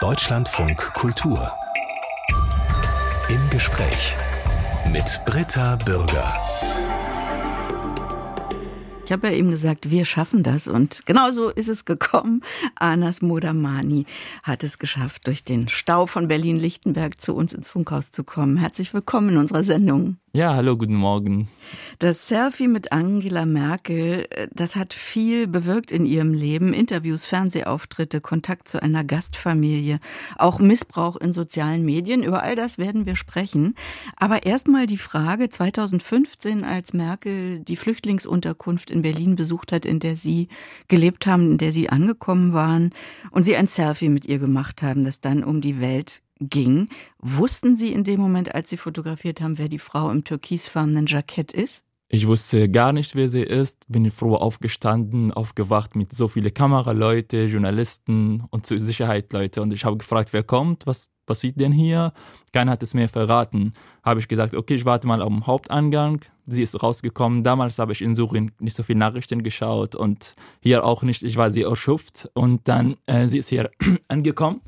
Deutschlandfunk Kultur. Im Gespräch mit Britta Bürger. Ich habe ja eben gesagt, wir schaffen das und genau so ist es gekommen. Anas Modamani hat es geschafft, durch den Stau von Berlin-Lichtenberg zu uns ins Funkhaus zu kommen. Herzlich willkommen in unserer Sendung. Ja, hallo, guten Morgen. Das Selfie mit Angela Merkel, äh, das hat viel bewirkt in ihrem Leben. Interviews, Fernsehauftritte, Kontakt zu einer Gastfamilie, auch Missbrauch in sozialen Medien. Über all das werden wir sprechen. Aber erstmal die Frage 2015, als Merkel die Flüchtlingsunterkunft in Berlin besucht hat, in der Sie gelebt haben, in der Sie angekommen waren und Sie ein Selfie mit ihr gemacht haben, das dann um die Welt ging. Wussten Sie in dem Moment, als Sie fotografiert haben, wer die Frau im türkisfarbenen Jackett ist? Ich wusste gar nicht, wer sie ist, bin froh aufgestanden, aufgewacht mit so vielen Kameraleute, Journalisten und zur Sicherheit Leute. Und ich habe gefragt, wer kommt, was passiert denn hier? Keiner hat es mir verraten. Habe ich gesagt, okay, ich warte mal den Hauptangang. Sie ist rausgekommen. Damals habe ich in Syrien nicht so viele Nachrichten geschaut und hier auch nicht. Ich war sehr erschöpft. Und dann, äh, sie ist hier angekommen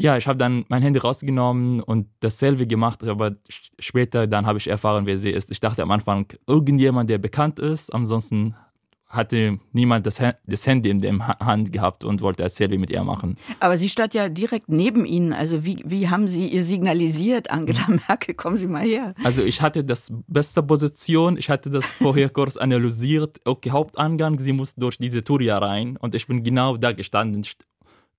ja, ich habe dann mein Handy rausgenommen und dasselbe gemacht, aber später dann habe ich erfahren, wer sie ist. Ich dachte am Anfang, irgendjemand, der bekannt ist. Ansonsten hatte niemand das, das Handy in der Hand gehabt und wollte ein Selfie mit ihr machen. Aber sie stand ja direkt neben Ihnen. Also wie, wie haben Sie ihr signalisiert, Angela Merkel, kommen Sie mal her? Also ich hatte das beste Position. Ich hatte das vorher kurz analysiert. Okay, Hauptangang, sie muss durch diese hier rein und ich bin genau da gestanden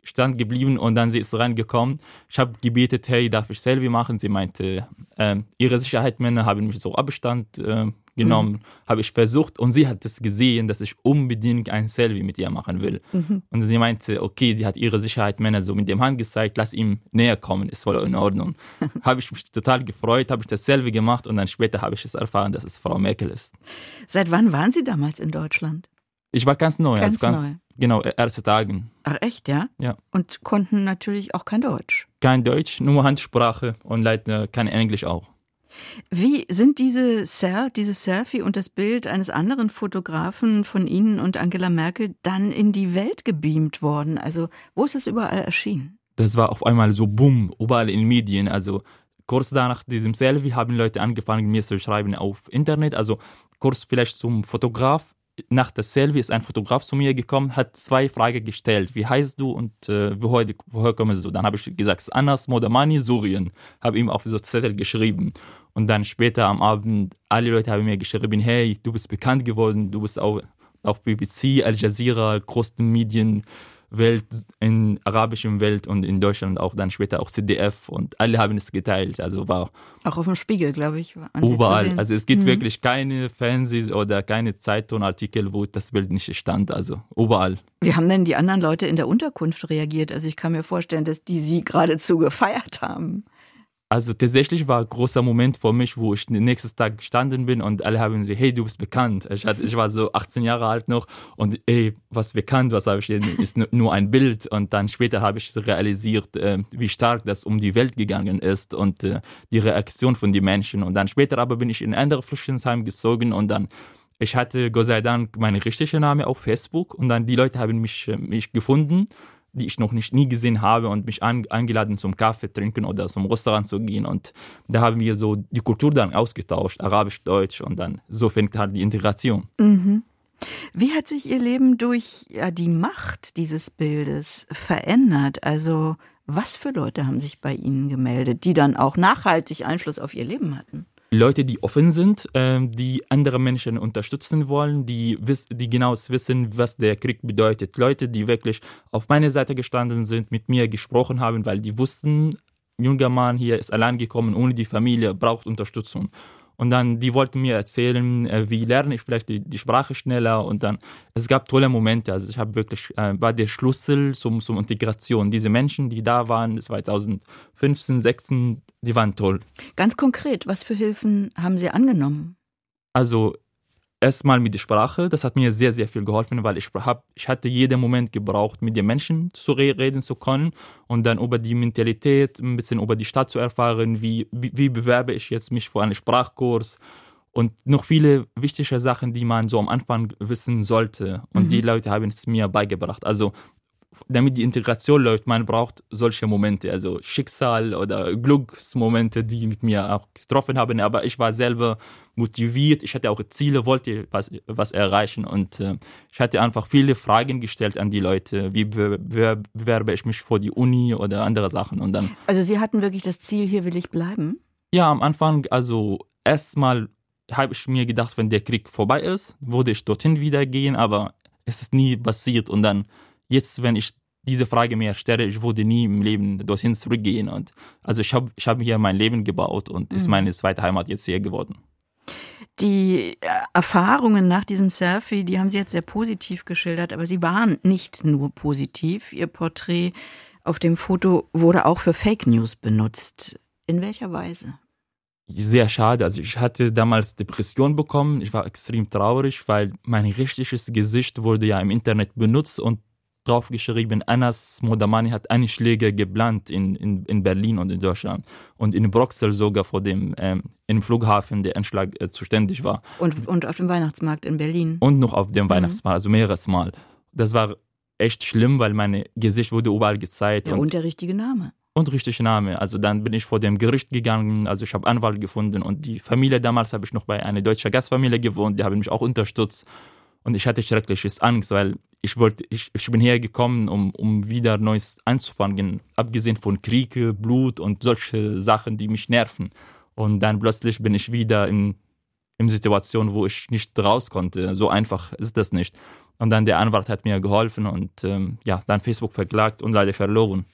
stand geblieben und dann sie ist reingekommen. Ich habe gebetet, hey, darf ich Selfie machen? Sie meinte, äh, ihre Sicherheitsmänner haben mich so Abstand äh, genommen, mhm. habe ich versucht und sie hat es gesehen, dass ich unbedingt ein Selfie mit ihr machen will. Mhm. Und sie meinte, okay, die hat ihre Sicherheitsmänner so mit dem Hand gezeigt, lass ihm näher kommen, ist voll in Ordnung. habe ich mich total gefreut, habe ich das Selfie gemacht und dann später habe ich es erfahren, dass es Frau Merkel ist. Seit wann waren Sie damals in Deutschland? Ich war ganz neu, ganz also ganz, neu. genau, erste Tagen. Ach echt, ja? Ja. Und konnten natürlich auch kein Deutsch. Kein Deutsch, nur Handsprache und leider kein Englisch auch. Wie sind diese Ser dieses Selfie und das Bild eines anderen Fotografen von Ihnen und Angela Merkel dann in die Welt gebeamt worden? Also, wo ist das überall erschienen? Das war auf einmal so bumm, überall in Medien. Also, kurz danach diesem Selfie haben Leute angefangen, mir zu schreiben auf Internet. Also, kurz vielleicht zum Fotograf nach der Selfie ist ein Fotograf zu mir gekommen, hat zwei Fragen gestellt. Wie heißt du und äh, woher, woher kommst du? Dann habe ich gesagt, Anas Modamani, Syrien. Habe ihm auf so Zettel geschrieben. Und dann später am Abend, alle Leute haben mir geschrieben, hey, du bist bekannt geworden, du bist auch auf BBC, Al Jazeera, großen Medien Welt, in arabischen Welt und in Deutschland auch dann später auch CDF und alle haben es geteilt. Also war auch auf dem Spiegel, glaube ich. Überall. Also es gibt mhm. wirklich keine Fernseh- oder keine Zeitungsartikel, wo das Bild nicht stand. Also überall. Wie haben denn die anderen Leute in der Unterkunft reagiert? Also ich kann mir vorstellen, dass die sie geradezu gefeiert haben. Also tatsächlich war ein großer Moment für mich, wo ich den nächsten Tag gestanden bin und alle haben gesagt, hey, du bist bekannt. Ich, hatte, ich war so 18 Jahre alt noch und ey, was bekannt, was habe ich denn, ist nur ein Bild. Und dann später habe ich realisiert, äh, wie stark das um die Welt gegangen ist und äh, die Reaktion von den Menschen. Und dann später aber bin ich in ein anderes Flüchtlingsheim gezogen und dann ich hatte Gott sei Dank meinen richtigen Namen auf Facebook und dann die Leute haben mich, äh, mich gefunden die ich noch nicht nie gesehen habe und mich an, eingeladen zum Kaffee trinken oder zum Restaurant zu gehen. Und da haben wir so die Kultur dann ausgetauscht, Arabisch, Deutsch und dann so fängt halt die Integration. Mhm. Wie hat sich Ihr Leben durch ja, die Macht dieses Bildes verändert? Also was für Leute haben sich bei Ihnen gemeldet, die dann auch nachhaltig Einfluss auf Ihr Leben hatten? Leute, die offen sind, ähm, die andere Menschen unterstützen wollen, die, die genau wissen, was der Krieg bedeutet. Leute, die wirklich auf meiner Seite gestanden sind, mit mir gesprochen haben, weil die wussten, junger Mann hier ist allein gekommen, ohne die Familie, braucht Unterstützung. Und dann, die wollten mir erzählen, äh, wie lerne ich vielleicht die, die Sprache schneller. Und dann, es gab tolle Momente. Also ich habe wirklich, äh, war der Schlüssel zum, zum Integration. Diese Menschen, die da waren, 2015, 2016, die waren toll. Ganz konkret, was für Hilfen haben Sie angenommen? Also erstmal mit der Sprache, das hat mir sehr, sehr viel geholfen, weil ich, hab, ich hatte jeden Moment gebraucht, mit den Menschen zu reden zu können und dann über die Mentalität, ein bisschen über die Stadt zu erfahren, wie, wie, wie bewerbe ich jetzt mich für einen Sprachkurs und noch viele wichtige Sachen, die man so am Anfang wissen sollte und mhm. die Leute haben es mir beigebracht. Also damit die Integration läuft, man braucht solche Momente, also Schicksal oder Glücksmomente, die mit mir auch getroffen haben. Aber ich war selber motiviert, ich hatte auch Ziele, wollte was, was erreichen und äh, ich hatte einfach viele Fragen gestellt an die Leute, wie bewerbe ich mich vor die Uni oder andere Sachen und dann. Also Sie hatten wirklich das Ziel, hier will ich bleiben? Ja, am Anfang, also erstmal habe ich mir gedacht, wenn der Krieg vorbei ist, würde ich dorthin wieder gehen, aber es ist nie passiert und dann jetzt, wenn ich diese Frage mir stelle, ich würde nie im Leben dorthin zurückgehen. Und also ich habe ich hab hier mein Leben gebaut und mhm. ist meine zweite Heimat jetzt hier geworden. Die äh, Erfahrungen nach diesem Selfie, die haben Sie jetzt sehr positiv geschildert, aber sie waren nicht nur positiv. Ihr Porträt auf dem Foto wurde auch für Fake News benutzt. In welcher Weise? Sehr schade. Also ich hatte damals Depression bekommen. Ich war extrem traurig, weil mein richtiges Gesicht wurde ja im Internet benutzt und draufgeschrieben, Anas Modamani hat Einschläge geplant in, in, in Berlin und in Deutschland und in Bruxelles sogar vor dem ähm, im Flughafen der Anschlag äh, zuständig war. Und, und auf dem Weihnachtsmarkt in Berlin. Und noch auf dem mhm. Weihnachtsmarkt, also mehreres Mal. Das war echt schlimm, weil mein Gesicht wurde überall gezeigt. Ja, und, und der richtige Name. Und richtiger Name. Also dann bin ich vor dem Gericht gegangen, also ich habe Anwalt gefunden und die Familie damals habe ich noch bei einer deutschen Gastfamilie gewohnt, die haben mich auch unterstützt. Und ich hatte schreckliches Angst, weil ich wollte, ich, ich bin hergekommen, um, um wieder Neues anzufangen, abgesehen von Krieg, Blut und solche Sachen, die mich nerven. Und dann plötzlich bin ich wieder in, in Situation, wo ich nicht raus konnte. So einfach ist das nicht. Und dann der Anwalt hat mir geholfen und ähm, ja, dann Facebook verklagt und leider verloren.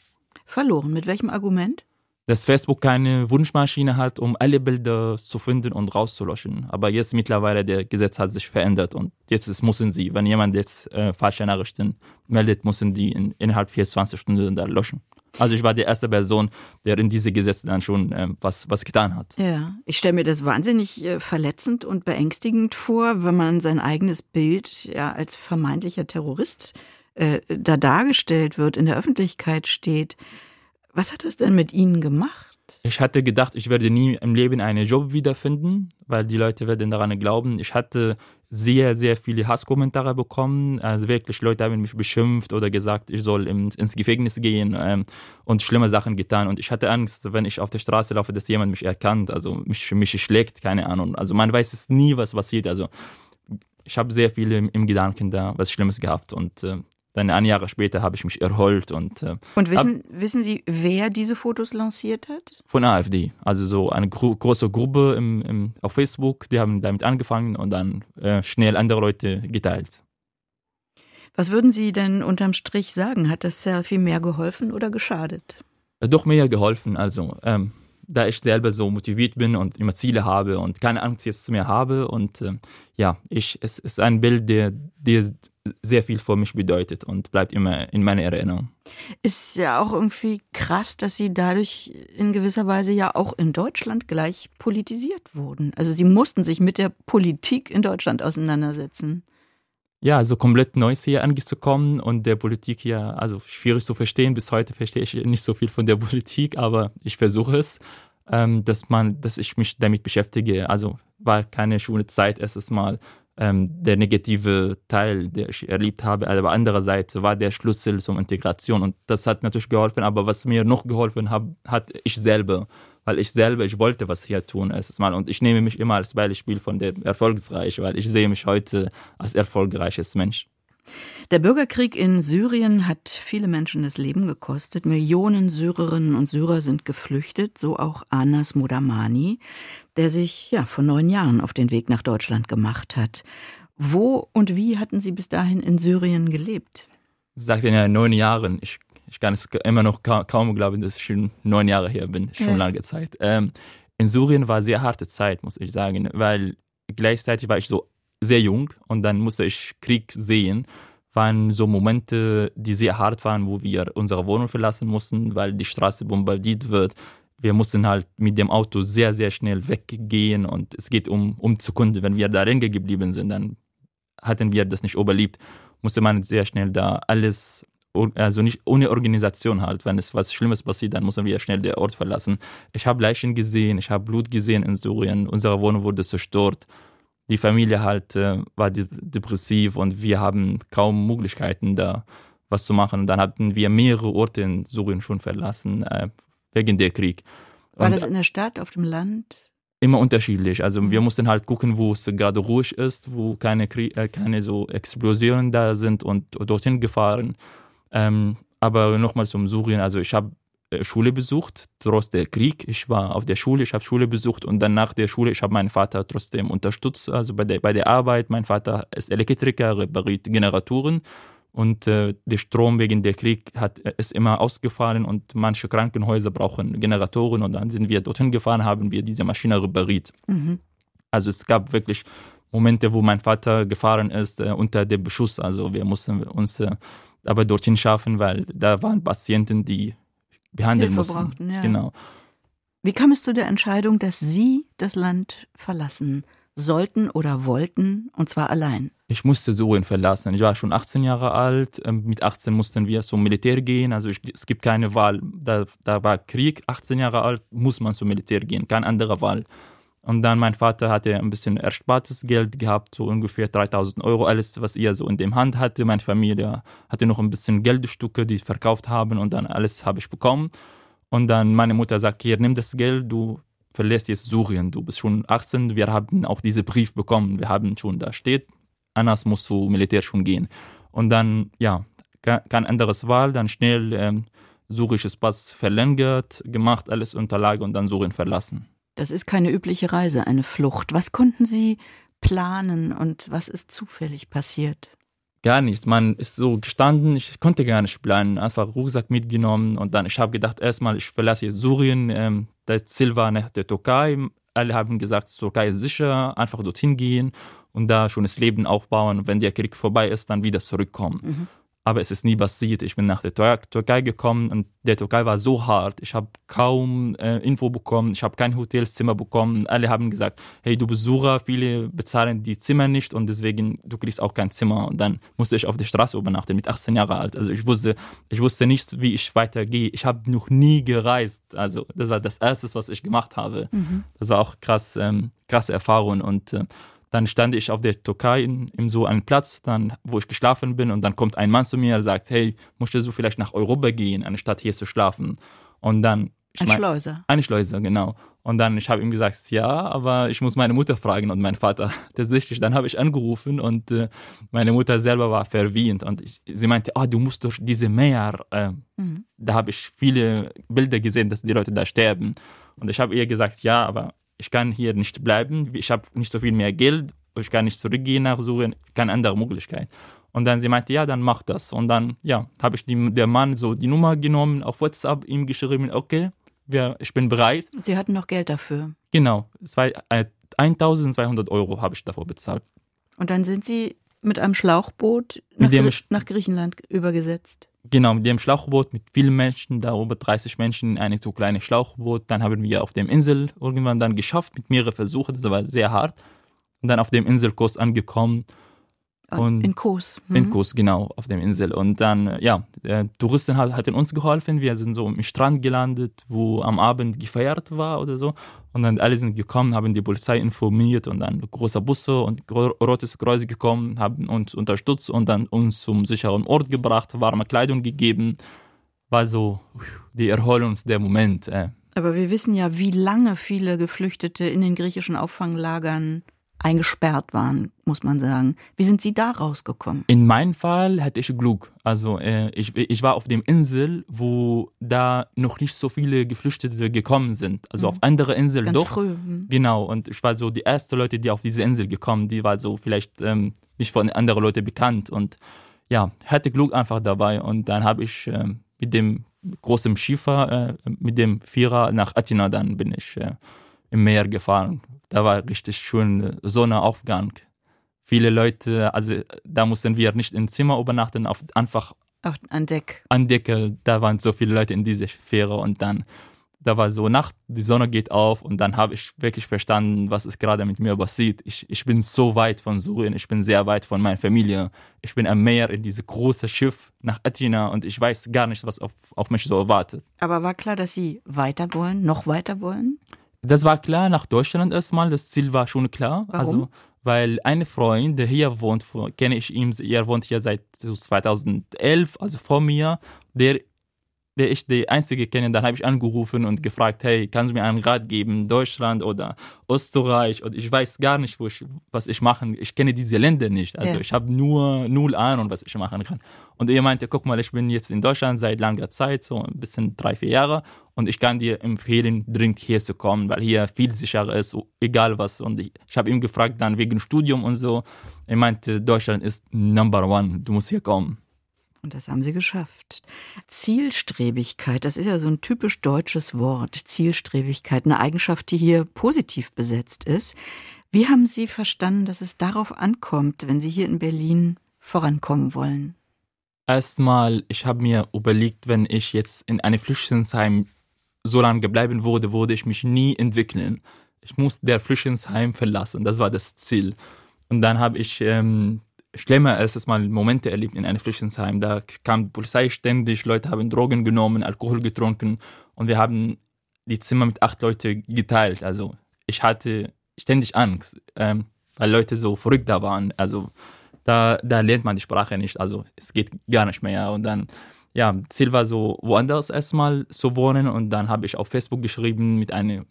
Verloren? Mit welchem Argument? Dass Facebook keine Wunschmaschine hat, um alle Bilder zu finden und rauszulöschen. Aber jetzt mittlerweile der Gesetz hat sich verändert und jetzt ist, müssen sie, wenn jemand jetzt äh, falsche Nachrichten meldet, müssen die in, innerhalb 24 Stunden da löschen. Also ich war die erste Person, der in diese Gesetze dann schon äh, was, was getan hat. Ja, ich stelle mir das wahnsinnig äh, verletzend und beängstigend vor, wenn man sein eigenes Bild ja als vermeintlicher Terrorist äh, da dargestellt wird, in der Öffentlichkeit steht. Was hat das denn mit Ihnen gemacht? Ich hatte gedacht, ich werde nie im Leben einen Job wiederfinden, weil die Leute werden daran glauben. Ich hatte sehr, sehr viele Hasskommentare bekommen. Also wirklich, Leute haben mich beschimpft oder gesagt, ich soll ins Gefängnis gehen ähm, und schlimme Sachen getan. Und ich hatte Angst, wenn ich auf der Straße laufe, dass jemand mich erkannt, also mich, mich schlägt, keine Ahnung. Also man weiß es nie, was passiert. Also ich habe sehr viele im, Gedanken da was Schlimmes gehabt und äh, dann ein Jahr später habe ich mich erholt und. Äh, und wissen, wissen Sie, wer diese Fotos lanciert hat? Von AfD. Also so eine gro große Gruppe im, im, auf Facebook, die haben damit angefangen und dann äh, schnell andere Leute geteilt. Was würden Sie denn unterm Strich sagen? Hat das Selfie mehr geholfen oder geschadet? Äh, doch mehr geholfen. Also ähm, da ich selber so motiviert bin und immer Ziele habe und keine Angst jetzt mehr habe. Und äh, ja, ich, es ist ein Bild, der, der sehr viel für mich bedeutet und bleibt immer in meiner Erinnerung. Ist ja auch irgendwie krass, dass Sie dadurch in gewisser Weise ja auch in Deutschland gleich politisiert wurden. Also Sie mussten sich mit der Politik in Deutschland auseinandersetzen. Ja, also komplett Neues hier angekommen und der Politik hier, also schwierig zu verstehen. Bis heute verstehe ich nicht so viel von der Politik, aber ich versuche es, ähm, dass man, dass ich mich damit beschäftige. Also war keine schöne Zeit erstes Mal der negative Teil, der ich erlebt habe. Aber andererseits war der Schlüssel zur Integration und das hat natürlich geholfen. Aber was mir noch geholfen hat, hat ich selber, weil ich selber, ich wollte was hier tun erstes Mal und ich nehme mich immer als Beispiel von der Erfolgsreich, weil ich sehe mich heute als erfolgreiches Mensch. Der Bürgerkrieg in Syrien hat viele Menschen das Leben gekostet. Millionen Syrerinnen und Syrer sind geflüchtet, so auch Anas Modamani, der sich ja vor neun Jahren auf den Weg nach Deutschland gemacht hat. Wo und wie hatten Sie bis dahin in Syrien gelebt? Sagt in ja neun Jahren. Ich, ich kann es immer noch kaum, kaum glauben, dass ich schon neun Jahre hier bin. Schon ja. lange Zeit. Ähm, in Syrien war sehr harte Zeit, muss ich sagen, weil gleichzeitig war ich so sehr jung und dann musste ich Krieg sehen. Waren so Momente, die sehr hart waren, wo wir unsere Wohnung verlassen mussten, weil die Straße bombardiert wird. Wir mussten halt mit dem Auto sehr, sehr schnell weggehen und es geht um, um Sekunden. Wenn wir da rennen geblieben sind, dann hatten wir das nicht überlebt. Musste man sehr schnell da alles also nicht ohne Organisation halt. Wenn es was Schlimmes passiert, dann müssen wir schnell den Ort verlassen. Ich habe Leichen gesehen, ich habe Blut gesehen in Syrien, unsere Wohnung wurde zerstört die Familie halt äh, war depressiv und wir haben kaum Möglichkeiten da, was zu machen. Und dann hatten wir mehrere Orte in Syrien schon verlassen, äh, wegen der Krieg. War das in der Stadt, auf dem Land? Immer unterschiedlich. Also wir mussten halt gucken, wo es gerade ruhig ist, wo keine, Krieg, äh, keine so Explosionen da sind und dorthin gefahren. Ähm, aber nochmal zum Syrien. Also ich habe Schule besucht, trotz der Krieg. Ich war auf der Schule, ich habe Schule besucht und dann nach der Schule, ich habe meinen Vater trotzdem unterstützt, also bei der, bei der Arbeit. Mein Vater ist Elektriker, repariert Generatoren und äh, der Strom wegen der Krieg hat, äh, ist immer ausgefallen und manche Krankenhäuser brauchen Generatoren und dann sind wir dorthin gefahren, haben wir diese Maschine repariert. Mhm. Also es gab wirklich Momente, wo mein Vater gefahren ist äh, unter dem Beschuss. Also wir mussten uns äh, aber dorthin schaffen, weil da waren Patienten, die behandeln Hilfe mussten. Brauchten, ja. Genau. Wie kam es zu der Entscheidung, dass Sie das Land verlassen sollten oder wollten, und zwar allein? Ich musste Syrien verlassen. Ich war schon 18 Jahre alt. Ähm, mit 18 mussten wir zum Militär gehen. Also ich, es gibt keine Wahl. Da, da war Krieg. 18 Jahre alt muss man zum Militär gehen. Keine andere Wahl. Und dann mein Vater hatte ein bisschen erspartes Geld gehabt, so ungefähr 3000 Euro, alles, was er so in dem Hand hatte. Meine Familie hatte noch ein bisschen Geldstücke, die verkauft haben und dann alles habe ich bekommen. Und dann meine Mutter sagt, hier, nimm das Geld, du verlässt jetzt Syrien, du bist schon 18, wir haben auch diesen Brief bekommen, wir haben schon, da steht, Anas muss zu Militär schon gehen. Und dann, ja, kein anderes Wahl, dann schnell ähm, syrisches Pass verlängert, gemacht, alles Unterlage und dann Syrien verlassen. Das ist keine übliche Reise, eine Flucht. Was konnten Sie planen und was ist zufällig passiert? Gar nichts. Man ist so gestanden, ich konnte gar nicht planen. Einfach Rucksack mitgenommen und dann, ich habe gedacht, erstmal, ich verlasse jetzt Syrien. Ähm, das Ziel war nach der Türkei. Alle haben gesagt, Türkei ist sicher, einfach dorthin gehen und da schon das Leben aufbauen. Und wenn der Krieg vorbei ist, dann wieder zurückkommen. Mhm aber es ist nie passiert. Ich bin nach der Türkei gekommen und der Türkei war so hart. Ich habe kaum äh, Info bekommen, ich habe kein Hotelzimmer bekommen. Alle haben gesagt, hey, du Besucher, viele bezahlen die Zimmer nicht und deswegen du kriegst auch kein Zimmer. Und dann musste ich auf der Straße übernachten mit 18 Jahren alt. Also ich wusste, ich wusste nicht, wie ich weitergehe. Ich habe noch nie gereist. Also das war das Erste, was ich gemacht habe. Mhm. Das war auch krass, ähm, krasse Erfahrung und äh, dann stand ich auf der Türkei in, in so einem Platz, dann, wo ich geschlafen bin, und dann kommt ein Mann zu mir und sagt, hey, möchtest du vielleicht nach Europa gehen, anstatt hier zu schlafen? Und dann ein mein, Schleuser. Eine Schleuser, genau. Und dann, ich habe ihm gesagt, ja, aber ich muss meine Mutter fragen und mein Vater. Tatsächlich, dann habe ich angerufen und äh, meine Mutter selber war verwirrt und ich, sie meinte, oh, du musst durch diese Meer. Äh, mhm. Da habe ich viele Bilder gesehen, dass die Leute da sterben. Und ich habe ihr gesagt, ja, aber ich kann hier nicht bleiben, ich habe nicht so viel mehr Geld, ich kann nicht zurückgehen nach Syrien, keine andere Möglichkeit. Und dann sie meinte, ja, dann mach das. Und dann, ja, habe ich die, der Mann so die Nummer genommen, auf WhatsApp ihm geschrieben, okay, wir, ich bin bereit. Sie hatten noch Geld dafür. Genau, zwei, äh, 1200 Euro habe ich davor bezahlt. Und dann sind Sie mit einem Schlauchboot nach, nach Griechenland übergesetzt. Genau, mit dem Schlauchboot mit vielen Menschen, da über 30 Menschen, eine so kleine Schlauchboot. Dann haben wir auf dem Insel irgendwann dann geschafft mit mehreren Versuchen, das war sehr hart. Und dann auf dem Inselkurs angekommen und in Kos. Mhm. In Kos, genau, auf der Insel. Und dann, ja, der Touristen hat, hatten uns geholfen. Wir sind so am Strand gelandet, wo am Abend gefeiert war oder so. Und dann alle sind gekommen, haben die Polizei informiert und dann große Busse und Rotes Kreuz gekommen, haben uns unterstützt und dann uns zum sicheren Ort gebracht, warme Kleidung gegeben. War so die Erholung der Moment. Äh. Aber wir wissen ja, wie lange viele Geflüchtete in den griechischen Auffanglagern eingesperrt waren, muss man sagen. Wie sind Sie da rausgekommen? In meinem Fall hatte ich Glück. Also äh, ich, ich war auf dem Insel, wo da noch nicht so viele Geflüchtete gekommen sind. Also mhm. auf andere Inseln ganz doch. Früh. Mhm. Genau. Und ich war so die erste Leute, die auf diese Insel gekommen. Die war so vielleicht ähm, nicht von anderen Leuten bekannt und ja hatte Glück einfach dabei. Und dann habe ich äh, mit dem großen Schiffer, äh, mit dem Vierer nach Athena, dann bin ich äh, im Meer gefahren da war richtig schön Sonnenaufgang. Viele Leute, also da mussten wir nicht im Zimmer übernachten, auf, einfach Auch an Deck. An Deck, da waren so viele Leute in dieser Fähre und dann, da war so Nacht, die Sonne geht auf und dann habe ich wirklich verstanden, was ist gerade mit mir passiert. Ich, ich bin so weit von Syrien, ich bin sehr weit von meiner Familie. Ich bin am Meer in dieses große Schiff nach Athena und ich weiß gar nicht, was auf, auf mich so erwartet. Aber war klar, dass Sie weiter wollen, noch weiter wollen? Das war klar nach Deutschland erstmal. Das Ziel war schon klar. Warum? Also, weil eine Freund, der hier wohnt, kenne ich ihn, er wohnt hier seit 2011, also vor mir, der der ich die einzige kenne, dann habe ich angerufen und gefragt, hey, kannst du mir einen Rat geben, Deutschland oder Österreich? Und ich weiß gar nicht, ich, was ich machen. Ich kenne diese Länder nicht. Also Ja. ich habe nur null Ahnung, was ich machen kann. Und er meinte, guck mal, ich bin jetzt in Deutschland seit langer Zeit, so ein bisschen drei, vier Jahre. Und ich kann dir empfehlen, dringend hier zu kommen, weil hier viel sicherer ist, egal was. Und ich, ich habe ihm gefragt, dann wegen Studium und so. Er meinte, Deutschland ist Number One, du musst hier kommen. Und das haben Sie geschafft. Zielstrebigkeit, das ist ja so ein typisch deutsches Wort. Zielstrebigkeit, eine Eigenschaft, die hier positiv besetzt ist. Wie haben Sie verstanden, dass es darauf ankommt, wenn Sie hier in Berlin vorankommen wollen? Erstmal, ich habe mir überlegt, wenn ich jetzt in einem Flüchtlingsheim so lange bleiben würde, würde ich mich nie entwickeln. Ich muss der Flüchtlingsheim verlassen. Das war das Ziel. Und dann habe ich ähm, schlimme erstes Mal Momente erlebt in einem Flüchtlingsheim. Da kam die Polizei ständig, Leute haben Drogen genommen, Alkohol getrunken und wir haben die Zimmer mit acht Leuten geteilt. Also ich hatte ständig Angst, ähm, weil Leute so verrückt da waren. Also da, da lernt man die Sprache nicht. Also es geht gar nicht mehr. Und dann, ja, Ziel war so, woanders erstmal zu wohnen. Und dann habe ich auf Facebook geschrieben mit einer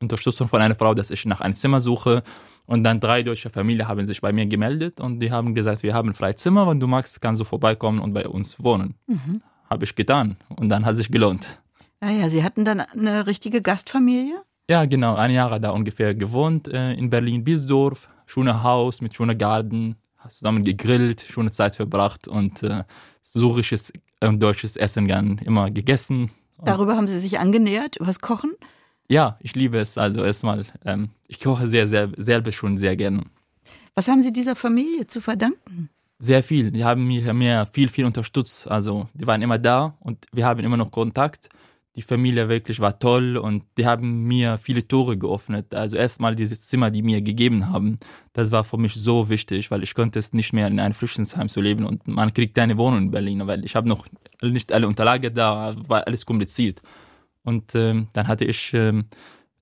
Unterstützung von einer Frau, dass ich nach einem Zimmer suche. Und dann drei deutsche Familien haben sich bei mir gemeldet und die haben gesagt, wir haben freies Zimmer, wenn du magst, kannst du vorbeikommen und bei uns wohnen. Mhm. Habe ich getan und dann hat sich gelohnt. Ah ja, Sie hatten dann eine richtige Gastfamilie? Ja, genau, ein Jahr da ungefähr gewohnt äh, in Berlin-Biesdorf, schönes Haus mit schönem Garten, zusammen gegrillt, schöne Zeit verbracht und äh, syrisches und deutsches Essen gern immer gegessen. Darüber haben Sie sich angenähert, übers Kochen? Ja, ich liebe es. Also erstmal, ähm, ich koche sehr, sehr, selber schon sehr gerne. Was haben Sie dieser Familie zu verdanken? Sehr viel. Die haben mich mir viel, viel unterstützt. Also die waren immer da und wir haben immer noch Kontakt. Die Familie wirklich war toll und die haben mir viele Tore geöffnet. Also erstmal dieses Zimmer, die mir gegeben haben, das war für mich so wichtig, weil ich konnte es nicht mehr in einem Flüchtlingsheim zu leben und man kriegt keine Wohnung in Berlin, weil ich habe noch nicht alle Unterlagen da, war alles kompliziert. Und ähm, dann hatte ich, ähm,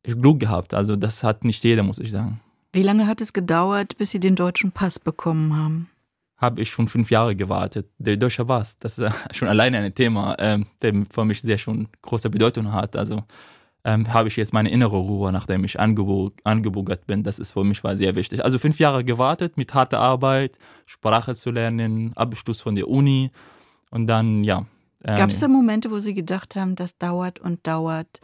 Glück gehabt. Also das hat nicht jeder, muss ich sagen. Wie lange hat es gedauert, bis Sie den deutschen Pass bekommen haben? Habe ich schon fünf Jahre gewartet. Der deutsche Pass, das ist schon alleine ein Thema, ähm, der für mich sehr schon große Bedeutung hat. Also ähm, habe ich jetzt meine innere Ruhe, nachdem ich angebo angebürgert bin. Das ist für mich war sehr wichtig. Also fünf Jahre gewartet mit harter Arbeit, Sprache zu lernen, Abschluss von der Uni und dann, ja. Ähm, Gab es da Momente, wo Sie gedacht haben, das dauert und dauert,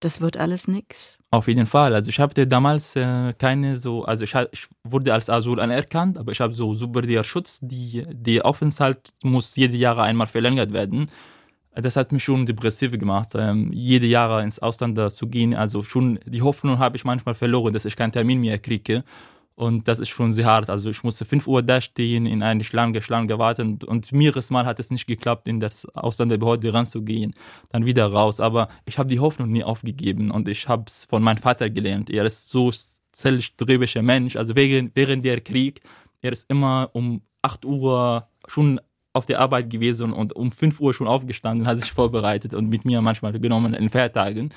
das wird alles nix? Auf jeden Fall. Also ich hatte damals äh, keine so, also ich, ich, wurde als Asyl anerkannt, aber ich habe so subsidiärer Schutz, die, die Aufenthalt muss jede Jahre einmal verlängert werden. Das hat mich schon depressiv gemacht, ähm, jede Jahre ins Ausland zu gehen. Also schon die Hoffnung habe ich manchmal verloren, dass ich keinen Termin mehr kriege. Und das ist schon sehr hart. Also ich musste 5 Uhr da stehen, in eine Schlange, Schlange warten. Und mehrere Mal hat es nicht geklappt, in das Ausländerbehörde ranzugehen. Dann wieder raus. Aber ich habe die Hoffnung nie aufgegeben. Und ich habe es von meinem Vater gelernt. Er ist so zielstrebiger Mensch. Also während, während der Krieg, er ist immer um 8 Uhr schon auf der Arbeit gewesen und um 5 Uhr schon aufgestanden, hat sich vorbereitet und mit mir manchmal genommen in Feiertagen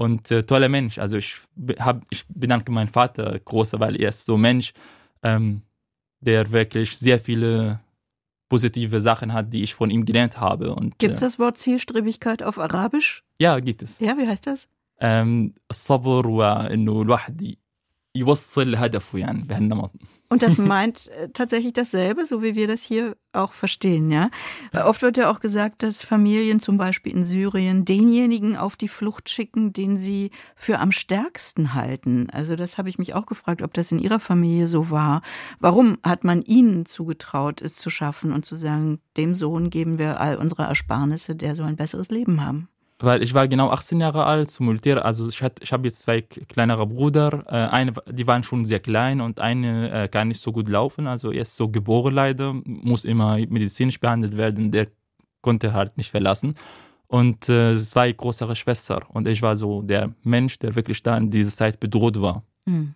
Und äh, toller Mensch. Also ich, hab, ich bedanke meinen Vater groß, weil er ist so ein Mensch, ähm, der wirklich sehr viele positive Sachen hat, die ich von ihm gelernt habe. Gibt es das Wort Zielstrebigkeit auf Arabisch? Ja, gibt es. Ja, wie heißt das? الصبر وانه الواحد يوصل هدفه يعني بهالنمط und das meint äh, tatsächlich dasselbe, so wie wir das hier auch verstehen, ja? ja? Oft wird ja auch gesagt, dass Familien zum Beispiel in Syrien denjenigen auf die Flucht schicken, den sie für am stärksten halten. Also das habe ich mich auch gefragt, ob das in Ihrer Familie so war. Warum hat man Ihnen zugetraut, es zu schaffen und zu sagen, dem Sohn geben wir all unsere Ersparnisse, der soll ein besseres Leben haben? Weil ich war genau 18 Jahre alt zum Militär. Also ich, hat, ich habe jetzt zwei kleinere Brüder. Äh, eine, die waren schon sehr klein und eine äh, kann nicht so gut laufen. Also er ist so geboren leider, muss immer medizinisch behandelt werden. Der konnte halt nicht verlassen. Und äh, zwei größere Schwestern. Und ich war so der Mensch, der wirklich da in dieser Zeit bedroht war. Hm.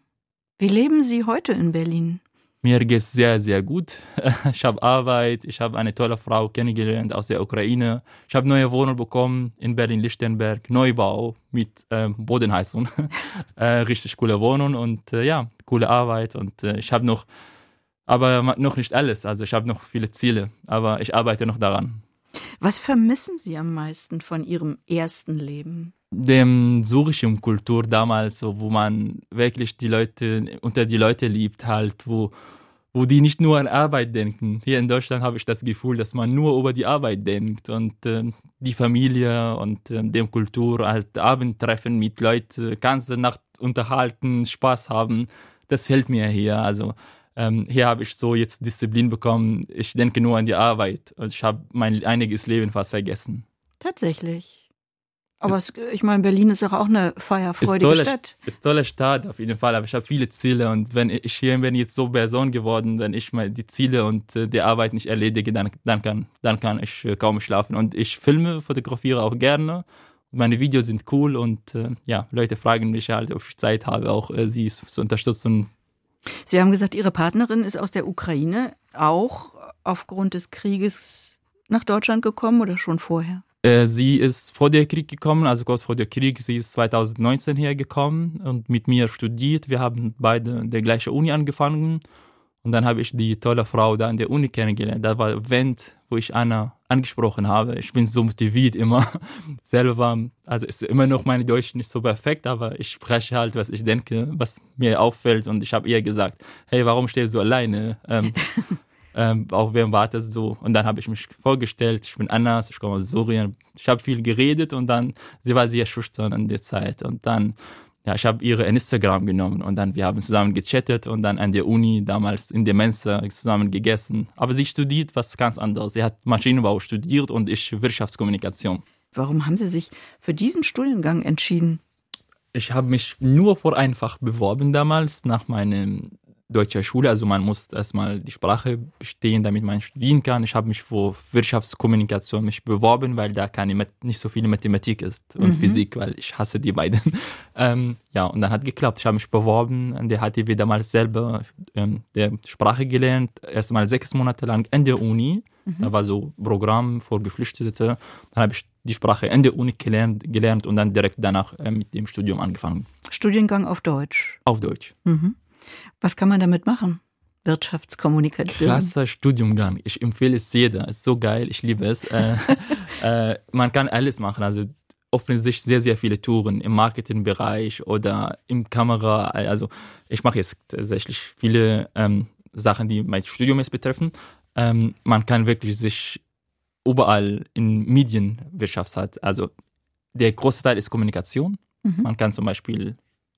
Wie leben Sie heute in Berlin? Mir geht es sehr, sehr gut. Ich habe Arbeit, ich habe eine tolle Frau kennengelernt aus der Ukraine. Ich habe neue Wohnung bekommen in Berlin-Lichtenberg, Neubau mit ähm, Bodenheizung. äh, richtig coole Wohnung und äh, ja, coole Arbeit. Und äh, ich habe noch, aber noch nicht alles. Also ich habe noch viele Ziele, aber ich arbeite noch daran. Was vermissen Sie am meisten von Ihrem ersten Leben? dem surischen Kultur damals, wo man wirklich die Leute unter die Leute liebt, halt, wo, wo die nicht nur an Arbeit denken. Hier in Deutschland habe ich das Gefühl, dass man nur über die Arbeit denkt und äh, die Familie und äh, dem Kultur, halt Abendtreffen mit Leuten, ganze Nacht unterhalten, Spaß haben. Das fällt mir hier. Also ähm, hier habe ich so jetzt Disziplin bekommen. Ich denke nur an die Arbeit. Also ich habe mein einiges Leben fast vergessen. Tatsächlich. Aber es, ich meine, Berlin ist auch eine feierfreudige ist tolle, Stadt. Ist tolle Stadt auf jeden Fall, aber ich habe viele Ziele und wenn ich hier bin jetzt so Person geworden, wenn ich mal die Ziele und äh, die Arbeit nicht erledige, dann, dann, kann, dann kann ich äh, kaum schlafen. Und ich filme, fotografiere auch gerne. Meine Videos sind cool und äh, ja, Leute fragen mich halt, ob ich Zeit habe, auch sie zu unterstützen. Sie haben gesagt, Ihre Partnerin ist aus der Ukraine auch aufgrund des Krieges nach Deutschland gekommen oder schon vorher? Äh, sie ist vor dem Krieg gekommen, also kurz vor dem Krieg. Sie ist 2019 hergekommen und mit mir studiert. Wir haben beide der gleiche Uni angefangen. Und dann habe ich die tolle Frau da an der Uni kennengelernt. Das war ein Event, wo ich Anna angesprochen habe. Ich bin so motiviert immer selber. Also ist immer noch meine Deutsch nicht so perfekt, aber ich spreche halt, was ich denke, was mir auffällt. Und ich habe ihr gesagt, hey, warum stehst du alleine? Ähm, ähm, auch wer wartet so. Und dann habe ich mich vorgestellt, ich bin Anas, ich komme aus Syrien. Ich habe viel geredet und dann, sie war sehr schüchtern in der Zeit. Und dann, ja, ich habe ihre Instagram genommen und dann, wir haben zusammen gechattet und dann an der Uni damals in der Mensa zusammen gegessen. Aber sie studiert was ganz anderes. Sie hat Maschinenbau studiert und ich Wirtschaftskommunikation. Warum haben Sie sich für diesen Studiengang entschieden? Ich habe mich nur vor einfach beworben damals nach meinem deutscher Schule. Also man muss erstmal die Sprache bestehen, damit man studieren kann. Ich habe mich für Wirtschaftskommunikation mich beworben, weil da keine, nicht so viel Mathematik ist und mhm. Physik, weil ich hasse die beiden. ähm, ja, und dann hat geklappt. Ich habe mich beworben an der HTW damals selber ähm, der Sprache gelernt. Erstmal sechs Monate lang in der Uni. Mhm. Da war so ein Programm für Geflüchtete. Dann habe ich die Sprache in der Uni gelernt, gelernt und dann direkt danach äh, mit dem Studium angefangen. Studiengang auf Deutsch? Auf Deutsch. Mhm. Was kann man damit machen? Wirtschaftskommunikation. Krasser Studiumgang. Ich empfehle es jeder. Es ist so geil. Ich liebe es. äh, äh, man kann alles machen. Also öffnen sich sehr, sehr viele Touren im Marketingbereich oder im Kamera. Also ich mache jetzt tatsächlich viele ähm, Sachen, die mein Studium jetzt betreffen. Ähm, man kann wirklich sich überall in Medienwirtschaft hat. Also der große Teil ist Kommunikation. Mhm. Man kann zum Beispiel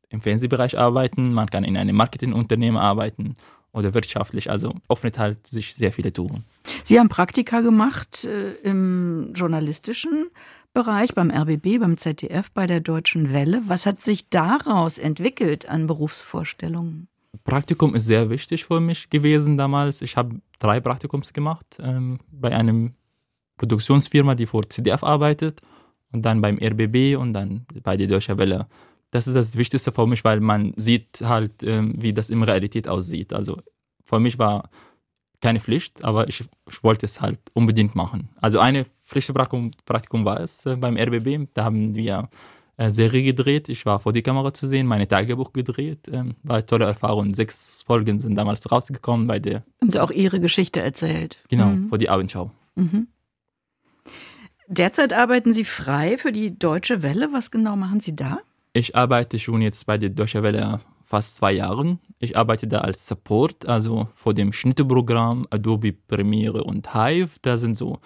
im Fernsehbereich arbeiten, man kann in einem Marketingunternehmen arbeiten oder wirtschaftlich. Also öffnet halt sich sehr viele Touren. Sie haben Praktika gemacht äh, im journalistischen Bereich, beim RBB, beim ZDF, bei der Deutschen Welle. Was hat sich daraus entwickelt an Berufsvorstellungen? Praktikum ist sehr wichtig für mich gewesen damals. Ich habe drei Praktikums gemacht ähm, bei einem Produktionsfirma, die für ZDF arbeitet und dann beim RBB und dann bei der Deutschen Welle das ist das Wichtigste für mich, weil man sieht halt, ähm, wie das in Realität aussieht. Also für mich war keine Pflicht, aber ich, ich wollte es halt unbedingt machen. Also eine Pflichtpraktikum Praktikum war es äh, beim RBB. Da haben wir äh, Serie gedreht. Ich war vor die Kamera zu sehen, meine Tagebuch gedreht. Ähm, war eine tolle Erfahrung. Sechs Folgen sind damals rausgekommen bei der. Haben Sie auch Ihre Geschichte erzählt? Genau, mhm. vor die Abendschau. Mhm. Derzeit arbeiten Sie frei für die Deutsche Welle. Was genau machen Sie da? Ich arbeite schon jetzt bei der Deutsche Welle fast zwei Jahren. Ich arbeite da als Support, also vor dem Schnittprogramm Adobe Premiere und Hive. Da sind so,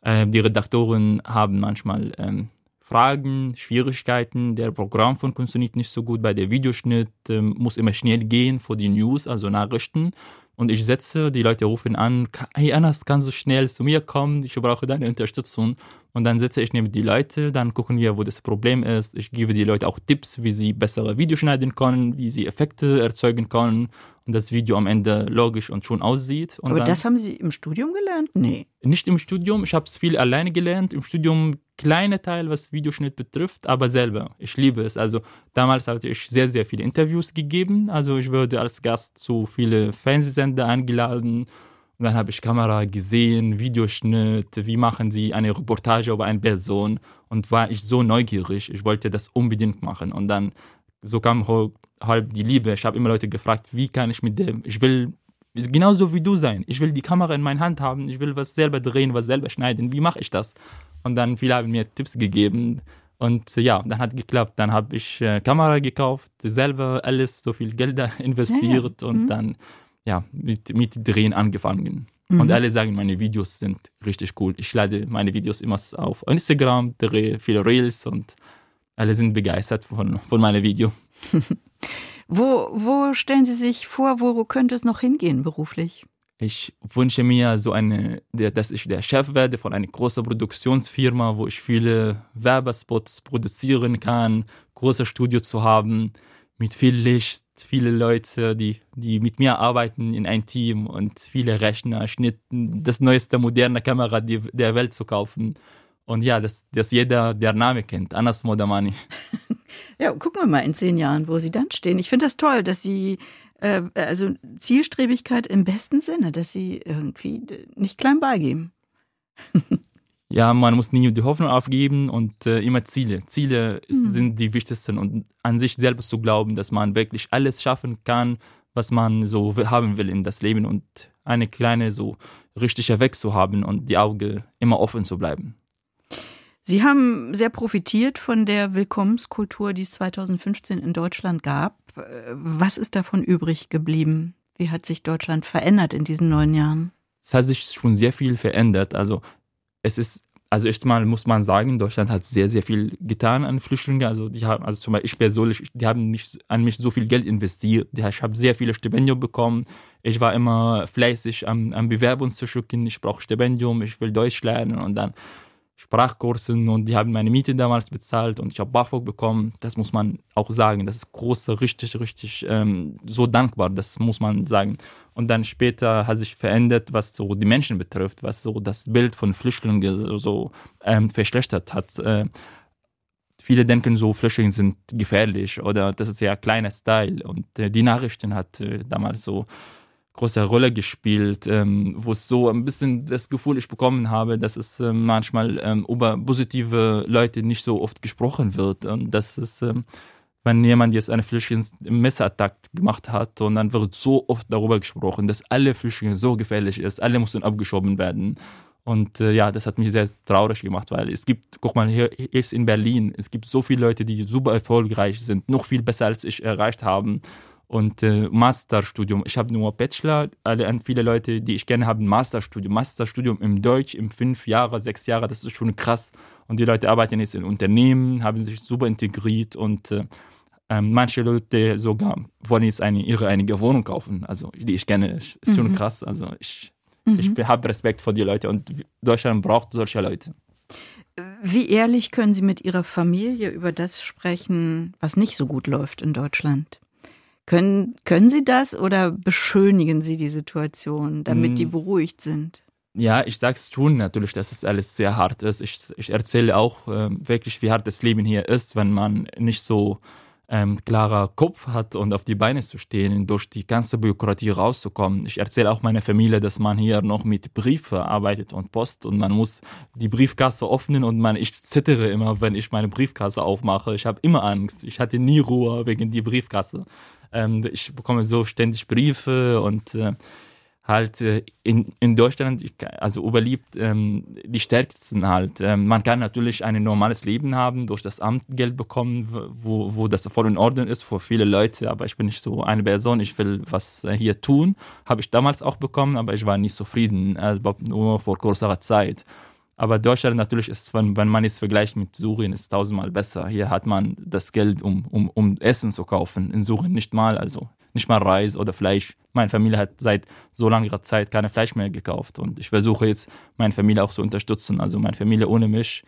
äh, die Redaktoren haben manchmal ähm, Fragen, Schwierigkeiten. Der Programm von funktioniert nicht so gut. Bei der Videoschnitt äh, muss immer schnell gehen für die News, also Nachrichten. Und ich setze, die Leute rufen an, hey Anas, kannst du schnell zu mir kommen? Ich brauche deine Unterstützung. Und dann sitze ich neben die Leute, dann gucken wir, wo das Problem ist. Ich gebe die Leute auch Tipps, wie sie bessere Videos schneiden können, wie sie Effekte erzeugen können und das Video am Ende logisch und schon aussieht. Und Aber das haben Sie im Studium gelernt? Nee. Nicht im Studium, ich habe es viel alleine gelernt. Im Studium kleine Teil, was Videoschnitt betrifft, aber selber. Ich liebe es. Also damals hatte ich sehr, sehr viele Interviews gegeben. Also ich wurde als Gast zu viele Fernsehsender eingeladen und dann habe ich Kamera gesehen, Videoschnitt, wie machen sie eine Reportage über eine Person und war ich so neugierig, ich wollte das unbedingt machen und dann so kam halb die Liebe. Ich habe immer Leute gefragt, wie kann ich mit dem, ich will genauso wie du sein, ich will die Kamera in meiner Hand haben, ich will was selber drehen, was selber schneiden, wie mache ich das? Und dann viele haben mir Tipps gegeben und ja, dann hat geklappt. Dann habe ich äh, Kamera gekauft, selber alles, so viel Geld investiert ja, ja. und mhm. dann ja, mit, mit Drehen angefangen. Mhm. Und alle sagen, meine Videos sind richtig cool. Ich lade meine Videos immer auf Instagram, drehe viele Reels und alle sind begeistert von, von meinem Video. wo, wo stellen Sie sich vor, wo könnte es noch hingehen beruflich? Ich wünsche mir so eine, dass ich der Chef werde von einer großen Produktionsfirma, wo ich viele Werbespots produzieren kann, große Studio zu haben, mit viel Licht, viele Leute, die, die mit mir arbeiten in ein Team und viele Rechner, Schnitten, das neueste moderne Kamera die, der Welt zu kaufen. Und ja, dass, dass jeder der Name kennt, Anas Modamani. ja, gucken wir mal in zehn Jahren, wo Sie dann stehen. Ich finde das toll, dass Sie, äh, also Zielstrebigkeit im besten Sinne, dass Sie irgendwie nicht klein beigeben. ja, man muss nie die Hoffnung aufgeben und äh, immer Ziele. Ziele mhm. sind die wichtigsten und an sich selbst zu glauben, dass man wirklich alles schaffen kann, was man so haben will in das Leben und eine kleine so richtige Weg zu haben und die Augen immer offen zu bleiben. Sie haben sehr profitiert von der Willkommenskultur, die es 2015 in Deutschland gab. Was ist davon übrig geblieben? Wie hat sich Deutschland verändert in diesen neun Jahren? Es hat sich schon sehr viel verändert. Also es ist, also erstmal muss man sagen, Deutschland hat sehr, sehr viel getan an Flüchtlingen. Also die haben, also zum Beispiel ich persönlich, die haben nicht an mich so viel Geld investiert. Ich habe sehr viele Stipendien bekommen. Ich war immer fleißig am, am Bewerbung zu schicken. Ich brauche Stipendium, ich will Deutsch lernen und dann Sprachkursen und die haben meine Miete damals bezahlt und ich habe BAföG bekommen. Das muss man auch sagen. Das ist groß, richtig, richtig ähm, so dankbar. Das muss man sagen. Und dann später hat sich verändert, was so die Menschen betrifft, was so das Bild von Flüchtlingen so ähm, verschlechtert hat. Äh, viele denken so, Flüchtlinge sind gefährlich oder das ist ja ein kleiner Style. Und äh, die Nachrichten hat äh, damals so große Rolle gespielt, ähm, wo es so ein bisschen das Gefühl ich bekommen habe, dass es ähm, manchmal ähm, über positive Leute nicht so oft gesprochen wird. Und das ist, ähm, wenn jemand jetzt eine Flüchtlingsmesserattack gemacht hat und dann wird so oft darüber gesprochen, dass alle Flüchtlinge so gefährlich ist, alle müssen abgeschoben werden. Und äh, ja, das hat mich sehr traurig gemacht, weil es gibt, guck mal, hier ist in Berlin, es gibt so viele Leute, die super erfolgreich sind, noch viel besser als ich erreicht haben und äh, Masterstudium. Ich habe nur Bachelor. Alle, viele Leute, die ich kenne, haben Masterstudium. Masterstudium im Deutsch im fünf Jahre, sechs Jahre, das ist schon krass. Und die Leute arbeiten jetzt in Unternehmen, haben sich super integriert und äh, äh, manche Leute sogar wollen jetzt eine, ihre eigene Wohnung kaufen. Also die ich kenne, ist mhm. schon krass. Also ich, mhm. ich habe Respekt vor die Leute und Deutschland braucht solche Leute. Wie ehrlich können Sie mit Ihrer Familie über das sprechen, was nicht so gut läuft in Deutschland? Können, können Sie das oder beschönigen Sie die Situation, damit hm. die beruhigt sind? Ja, ich sage es schon natürlich, dass es alles sehr hart ist. Ich, ich erzähle auch äh, wirklich, wie hart das Leben hier ist, wenn man nicht so ähm, klarer Kopf hat und auf die Beine zu stehen, durch die ganze Bürokratie rauszukommen. Ich erzähle auch meiner Familie, dass man hier noch mit Briefe arbeitet und Post und man muss die Briefkasse öffnen und man, ich zittere immer, wenn ich meine Briefkasse aufmache. Ich habe immer Angst. Ich hatte nie Ruhe wegen die Briefkasse. Ähm, ich bekomme so ständig Briefe und äh, halt äh, in, in Deutschland, also überliebt ähm, die Stärksten halt. Ähm, man kann natürlich ein normales Leben haben, durch das Amt Geld bekommen, wo, wo das voll in Ordnung ist für viele Leute, aber ich bin nicht so eine Person, ich will was äh, hier tun. Habe ich damals auch bekommen, aber ich war nicht zufrieden, also nur vor kurzer Zeit. Aber Deutschland natürlich ist, wenn, wenn man es vergleicht mit Syrien, ist tausendmal besser. Hier hat man das Geld, um, um, um Essen zu kaufen. In Syrien nicht mal. Also nicht mal Reis oder Fleisch. Meine Familie hat seit so langer Zeit keine Fleisch mehr gekauft und ich versuche jetzt meine Familie auch zu unterstützen. Also meine Familie ohne mich,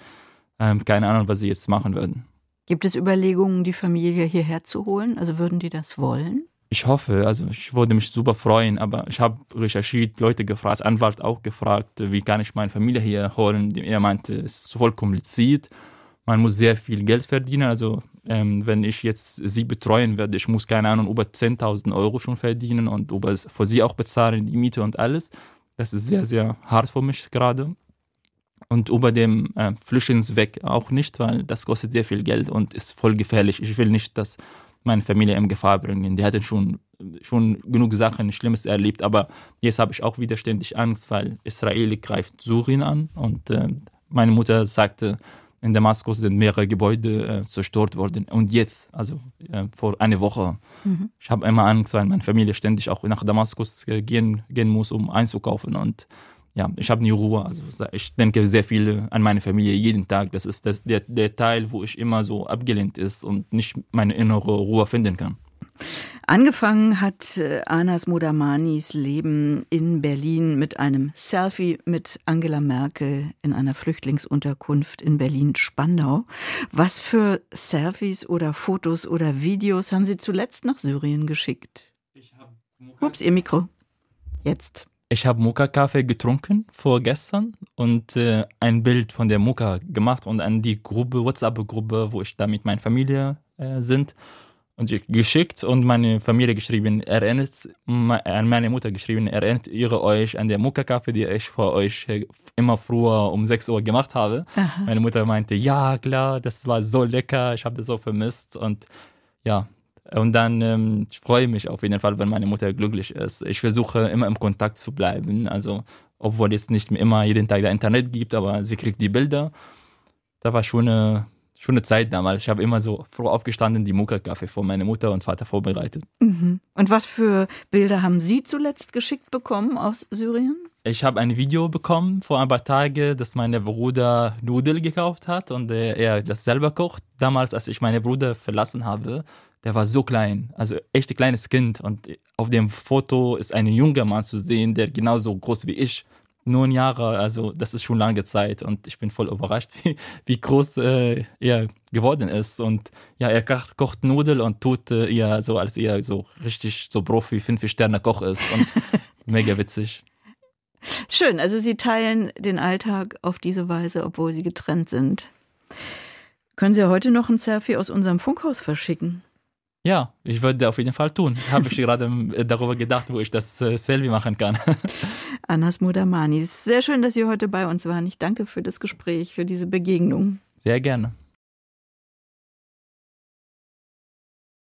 ähm, keine Ahnung, was sie jetzt machen würden. Gibt es Überlegungen, die Familie hierher zu holen? Also würden die das wollen? Ich hoffe, also ich würde mich super freuen, aber ich habe recherchiert, Leute gefragt, Anwalt auch gefragt, wie kann ich meine Familie hier holen. Er meinte, es ist voll kompliziert, man muss sehr viel Geld verdienen. Also ähm, wenn ich jetzt sie betreuen werde, ich muss keine Ahnung, über 10.000 Euro schon verdienen und über, für sie auch bezahlen, die Miete und alles. Das ist sehr, sehr hart für mich gerade. Und über dem äh, Flüchtlingsweg auch nicht, weil das kostet sehr viel Geld und ist voll gefährlich. Ich will nicht, dass meine Familie in Gefahr bringen. Die hatten schon, schon genug Sachen Schlimmes erlebt, aber jetzt habe ich auch wieder ständig Angst, weil Israel greift Syrien an und äh, meine Mutter sagte, in Damaskus sind mehrere Gebäude äh, zerstört worden. Und jetzt, also äh, vor einer Woche, mhm. ich habe immer Angst, weil meine Familie ständig auch nach Damaskus äh, gehen, gehen muss, um einzukaufen. Und ja, ich habe nie Ruhe. Also ich denke sehr viel an meine Familie jeden Tag. Das ist das, der, der Teil, wo ich immer so abgelehnt ist und nicht meine innere Ruhe finden kann. Angefangen hat äh, Anas Modamanis Leben in Berlin mit einem Selfie mit Angela Merkel in einer Flüchtlingsunterkunft in Berlin-Spandau. Was für Selfies oder Fotos oder Videos haben Sie zuletzt nach Syrien geschickt? Ups, Ihr Mikro. Jetzt. Ich habe Mokka-Kaffee getrunken vorgestern und äh, ein Bild von der Mokka gemacht und an die Gruppe, WhatsApp-Gruppe, wo ich da mit meiner Familie äh, sind geschickt und meine Familie geschrieben, erinnert, an meine Mutter geschrieben, erinnert ihr euch an der Mokka-Kaffee, die ich für euch immer früher um 6 Uhr gemacht habe. Aha. Meine Mutter meinte, ja klar, das war so lecker, ich habe das so vermisst und ja, und dann ähm, ich freue mich auf jeden Fall, wenn meine Mutter glücklich ist. Ich versuche immer im Kontakt zu bleiben. Also, obwohl es nicht immer jeden Tag der Internet gibt, aber sie kriegt die Bilder. Da war schon eine, schon eine Zeit damals. Ich habe immer so froh aufgestanden, die Muckerkaffee für meine Mutter und Vater vorbereitet. Mhm. Und was für Bilder haben Sie zuletzt geschickt bekommen aus Syrien? Ich habe ein Video bekommen vor ein paar Tagen, dass mein Bruder Nudeln gekauft hat und er das selber kocht. Damals, als ich meinen Bruder verlassen habe, der war so klein, also echt ein kleines Kind. Und auf dem Foto ist ein junger Mann zu sehen, der genauso groß wie ich, neun Jahre, also das ist schon lange Zeit. Und ich bin voll überrascht, wie, wie groß äh, er geworden ist. Und ja, er kocht, kocht Nudeln und tut äh, ja so, als er so richtig so Profi, fünf Sterne Koch ist. Und mega witzig. Schön, also Sie teilen den Alltag auf diese Weise, obwohl Sie getrennt sind. Können Sie heute noch ein Selfie aus unserem Funkhaus verschicken? Ja, ich würde auf jeden Fall tun. Habe ich gerade äh, darüber gedacht, wo ich das äh, Selfie machen kann. Anas Mudamani, sehr schön, dass Sie heute bei uns waren. Ich danke für das Gespräch, für diese Begegnung. Sehr gerne.